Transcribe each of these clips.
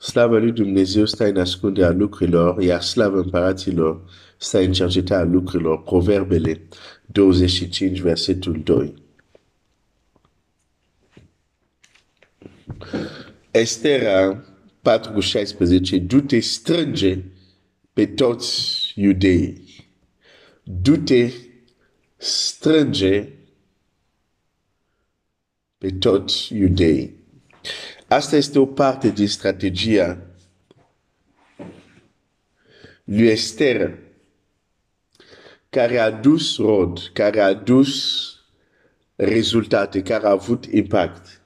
Slavă lui Dumnezeu stă în ascunderea lucrurilor, iar slavă împăraților stă în cercetarea lucrurilor. Proverbele 25, versetul 2. Estera 4 cu 16, du-te strânge pe toți iudeii. Du-te strânge pe toți iudeii. Asta este o parte din strategia lui Esther, care a dus rod, care a dus rezultate, care a avut impact.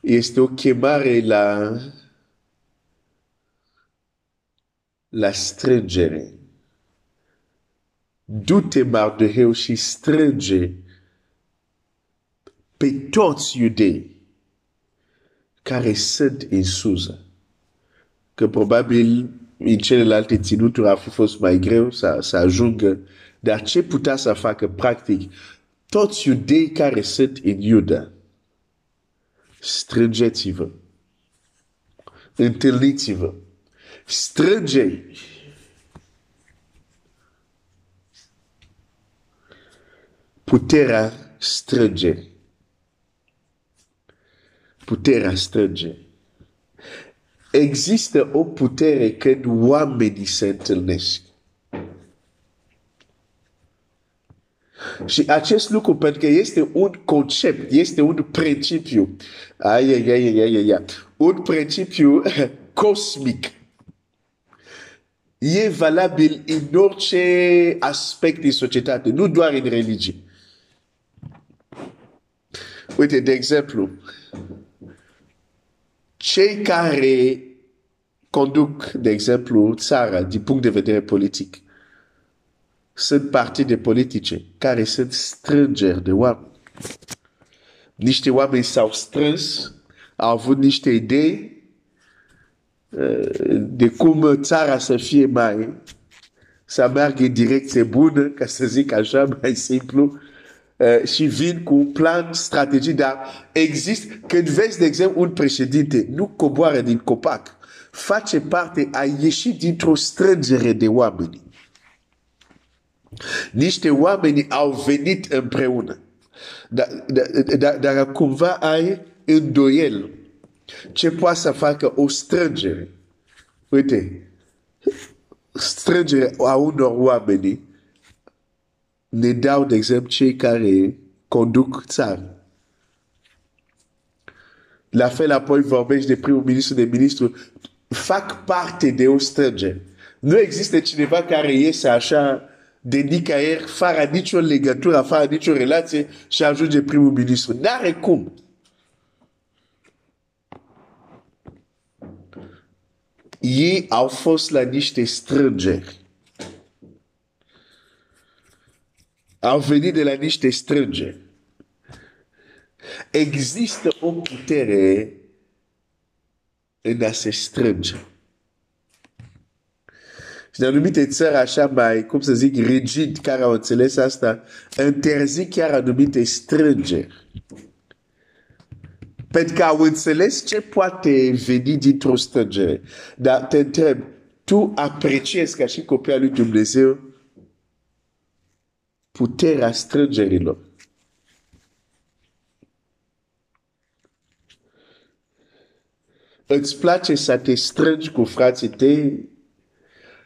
Este o chemare la la strângere. Du-te, Mardeheu, și strânge pe toți iudei care sunt în Suză. Că probabil în celelalte ținuturi ar fi fost mai greu să, să ajungă, dar ce putea să facă practic toți iudei care sunt în Iuda, strângeți-vă, întâlniți-vă, strânge puterea strânge puterea strânge. Există o putere când oamenii se întâlnesc. Și acest lucru, pentru că este un concept, este un principiu, ai, ai, ai, ai, ai, ai, un principiu cosmic. E valabil în orice aspect din societate, nu doar în religie. Uite, de exemplu, cei care conduc, de exemplu, țara din punct de vedere politic, sunt partide politice care sunt strângeri de oameni. Niște oameni s-au strâns, au avut niște idei de cum țara să fie mai, să meargă în direcție bună, ca să zic așa, mai simplu, Uh, și vin cu un plan strategic, dar există, când vezi, de exemplu, un președinte nu coboară din copac, face parte, a ieșit dintr-o strângere de oameni. Niște oameni au venit împreună. Dar, dar, dar, dar cumva ai îndoiel ce poate să facă o strângere. Uite, strângere a unor oameni ne dau, de exemplu, cei care conduc țara. La fel apoi vorbești de primul ministru, de ministru, fac parte de o strângere. Nu există cineva care iese așa de nicăieri, fără nicio legătură, fără nicio relație și ajunge primul ministru. N-are cum. Ei au fost la niște strângeri. Au venit de la niște strânge. Există o putere în a se strânge. Și în anumite țări așa mai, cum să zic, rigid, care au înțeles asta, interzic chiar anumite strângeri. Pentru că au înțeles ce poate veni dintr-o strângere. Dar te întreb, tu apreciezi ca și copia lui Dumnezeu puterea strângerilor. Îți place să te strângi cu frații tăi,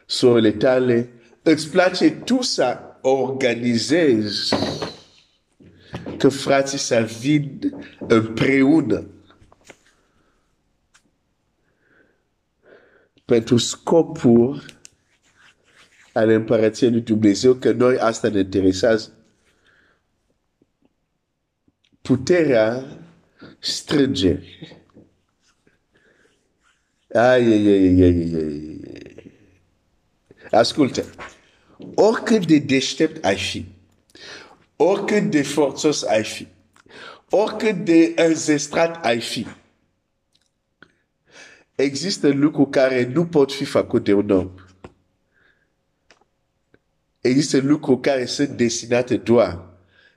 surorile tale, îți place tu să organizezi că frații să vin împreună pentru scopuri ale împărăției lui Dumnezeu, că noi asta ne interesează. Puterea strângeri. Ai, ai, ai, ai, ai. Ascultă. Oricât de deștept ai fi, oricât de forțos ai fi, oricât de înzestrat ai fi, există lucruri care nu pot fi făcute de un om există lucruri care sunt destinate doar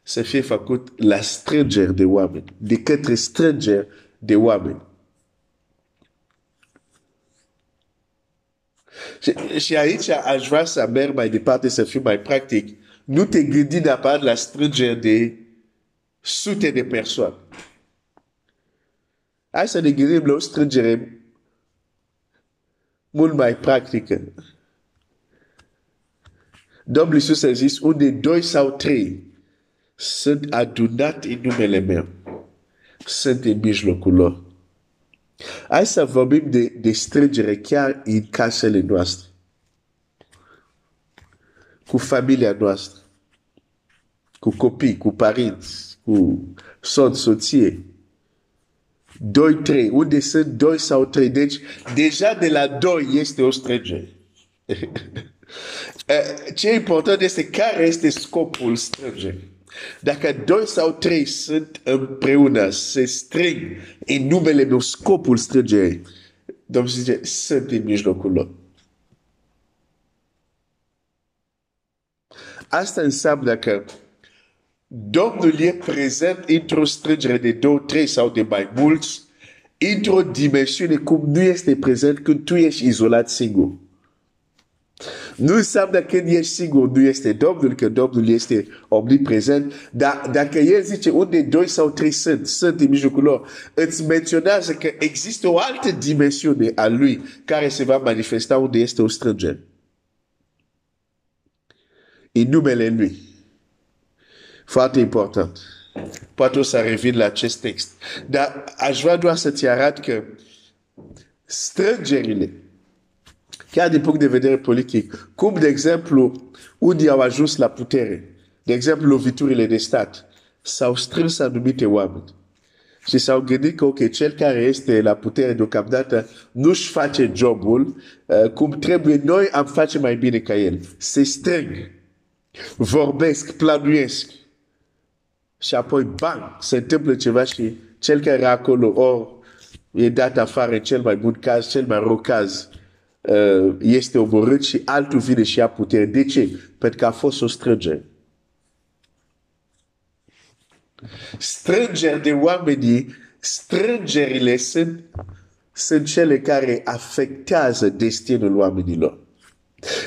să fie făcut la Stranger de oameni, de către Stranger de oameni. Și, aici aș vrea să merg mai departe, să fiu mai practic. Nu te gândi neapărat la strângeri de sute de persoane. Hai să ne gândim la o strângere mult mai practică. Domnul Iisus a zis, unde doi sau trei sunt adunat în numele meu, sunt în mijlocul lor. Hai să vorbim de, de strângere chiar în casele noastre, cu familia noastră, cu copii, cu părinți, cu soț, soție. Doi, trei. Unde sunt doi sau trei. Deci, deja de la doi este o strângere. Eh, ce e important este care este scopul strângerii. Dacă doi sau trei sunt împreună, se strâng în numele meu scopul strângerii, Domnul zice, sunt în mijlocul lor. Asta înseamnă că Domnul e prezent într-o strângere de două, trei sau de mai mulți, într-o dimensiune cum nu este prezent când tu ești izolat singur. Nu înseamnă că când ești singur, nu este Domnul, că Domnul este omniprezent, dar dacă El zice unde doi sau trei sunt, sunt în mijlocul lor, îți menționează că există o altă dimensiune a Lui care se va manifesta unde este o strângere. În numele Lui. Foarte important. Poate o să revin la acest text. Dar aș vrea doar să-ți arăt că strângerile chiar din punct de vedere politic, cum, de exemplu, unii au ajuns la putere, de exemplu, loviturile de stat, s-au strâns anumite oameni. Și s-au gândit că, ok, cel care este la putere deocamdată nu-și face jobul uh, cum trebuie, noi am face mai bine ca el. Se strâng, vorbesc, planuiesc. Și apoi, bang, se întâmplă ceva și cel care era acolo, or, e dat afară cel mai bun caz, cel mai rău caz. uh, este omorât și altul vine și ia putere. De ce? Pentru că a fost o strângere. Strângeri de oamenii, strângerile sunt, sunt cele care afectează destinul oamenilor.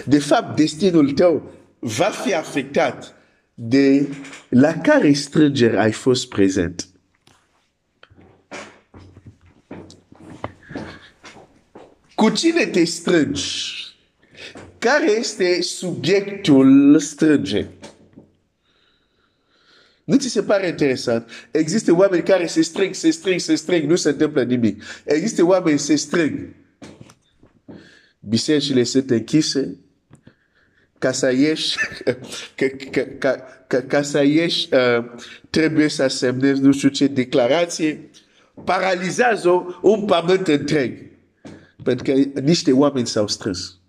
De fapt, destinul tău va fi afectat de la care strângere ai fost prezent. Cu cine te strângi? Care este subiectul strânge? Nu ți se pare interesant? Există oameni care se strâng, se strâng, se strâng, nu se întâmplă nimic. Există oameni se strâng. Bisericile sunt închise. Ca să ieși, ca, ca, ca, ca, ca să ieși, uh, trebuie să semnezi nu știu ce declarație. Paralizează un pământ întreg. Pentru că niște oameni s-au strâns.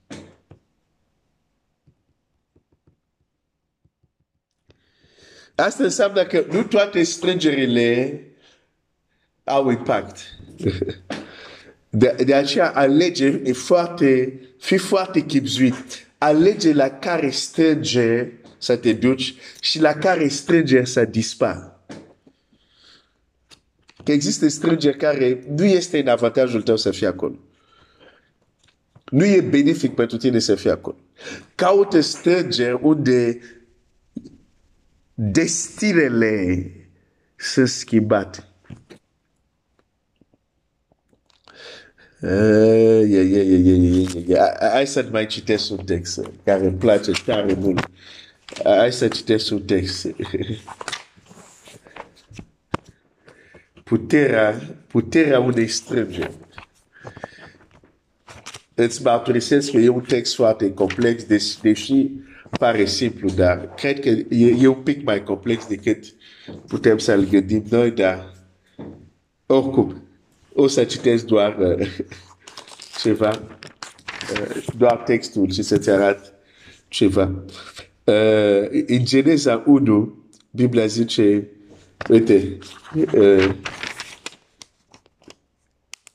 Asta înseamnă că nu toate strângerile au impact. De, de aceea alege e foarte, fi foarte chipzuit. Alege la care strânge să te duci și la care strânge să dispar. Că există strângeri care nu este în avantajul tău să fii acolo. Nu e benefic pentru tine să fii acolo. Caută strângeri unde destinele sunt schimbate. Hai să mai citesc un text care îmi place tare mult. Hai să citesc un text. Puterea, puterea unei strângeri îți mărturisesc că e un text foarte complex, deși pare simplu, dar cred că e, e un pic mai complex decât putem să-l gândim noi, dar oricum, o să citesc doar uh, ceva, uh, doar textul și să-ți arăt ceva. În Geneza 1, Biblia zice, uite,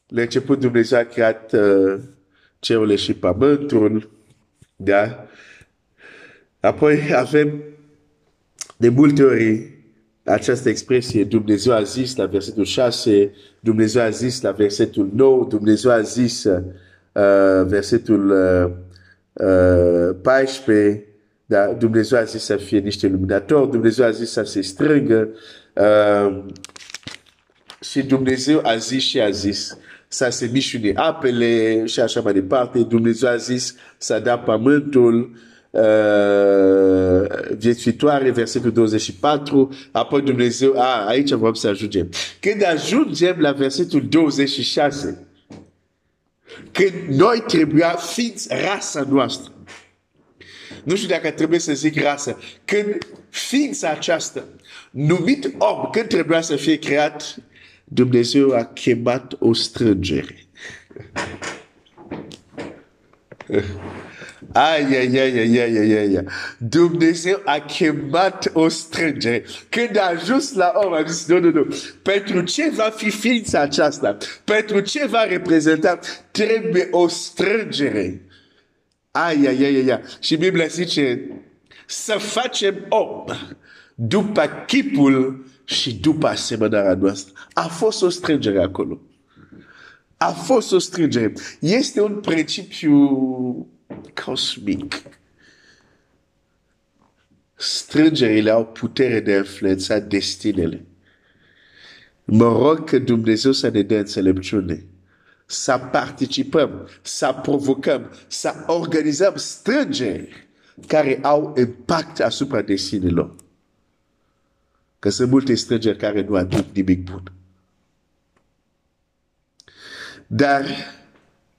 la început Dumnezeu a creat uh, cerul și pământul, da? Apoi avem de multe ori această expresie, Dumnezeu a zis la versetul 6, Dumnezeu a zis la versetul 9, Dumnezeu a zis uh, versetul uh, uh, 14, da, Dumnezeu a zis să fie niște luminatori, Dumnezeu a zis să se strângă uh, și Dumnezeu a zis și a zis să se mișune apele și așa mai departe. Dumnezeu a zis să dea pământul uh, viețuitoare, versetul 24, apoi Dumnezeu, a, aici vreau să ajungem. Când ajungem la versetul 26, când noi trebuia fiți rasa noastră, nu știu dacă trebuie să zic rasă, când ființa aceasta, numit om, când trebuia să fie creat, Dumnezeu a chemat o strângere. Ai, ai, ai, ai, ai, ai, ai, ai. Dumnezeu a chemat o strângere. Când a ajuns la om, a zis, nu, nu, nu. Pentru ce va fi ființa aceasta? Pentru ce va reprezenta? Trebuie o strângere. Ai, ai, ai, ai, ai. Și Biblia zice, să facem om după chipul și după asemănarea noastră. A fost o strângere acolo. A fost o strângere. Este un principiu cosmic. Strângerile au putere de a influența destinele. Mă rog că Dumnezeu să ne dea înțelepciune. Să participăm, să provocăm, să organizăm strângeri care au impact asupra destinelor. Că sunt multe strângeri care nu aduc nimic bun. Dar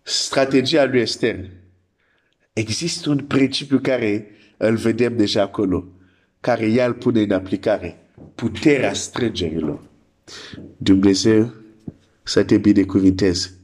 strategia lui Esther există un principiu care îl vedem deja acolo, care ea îl pune în aplicare. Puterea strângerilor. Dumnezeu să te binecuvinteze.